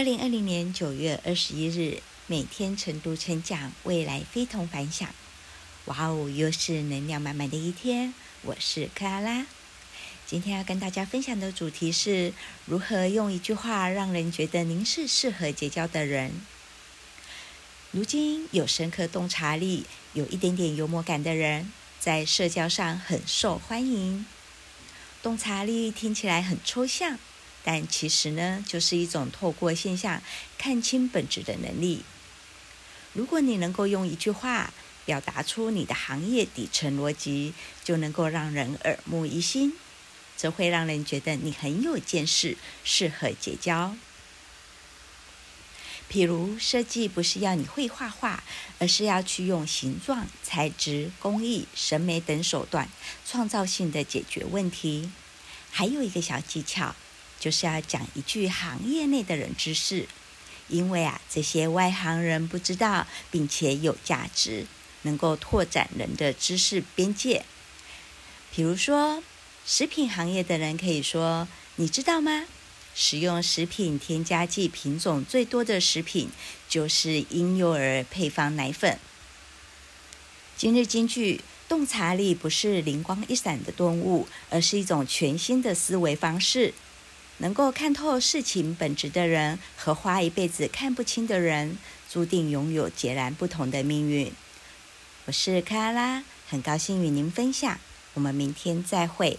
二零二零年九月二十一日，每天晨读成讲，未来非同凡响。哇哦，又是能量满满的一天。我是克拉拉，今天要跟大家分享的主题是如何用一句话让人觉得您是适合结交的人。如今有深刻洞察力、有一点点幽默感的人，在社交上很受欢迎。洞察力听起来很抽象。但其实呢，就是一种透过现象看清本质的能力。如果你能够用一句话表达出你的行业底层逻辑，就能够让人耳目一新，这会让人觉得你很有见识，适合结交。譬如设计不是要你会画画，而是要去用形状、材质、工艺、审美等手段，创造性的解决问题。还有一个小技巧。就是要讲一句行业内的人知识，因为啊，这些外行人不知道，并且有价值，能够拓展人的知识边界。比如说，食品行业的人可以说：“你知道吗？使用食品添加剂品种最多的食品就是婴幼儿配方奶粉。”今日金句：洞察力不是灵光一闪的顿悟，而是一种全新的思维方式。能够看透事情本质的人和花一辈子看不清的人，注定拥有截然不同的命运。我是克拉拉，很高兴与您分享。我们明天再会。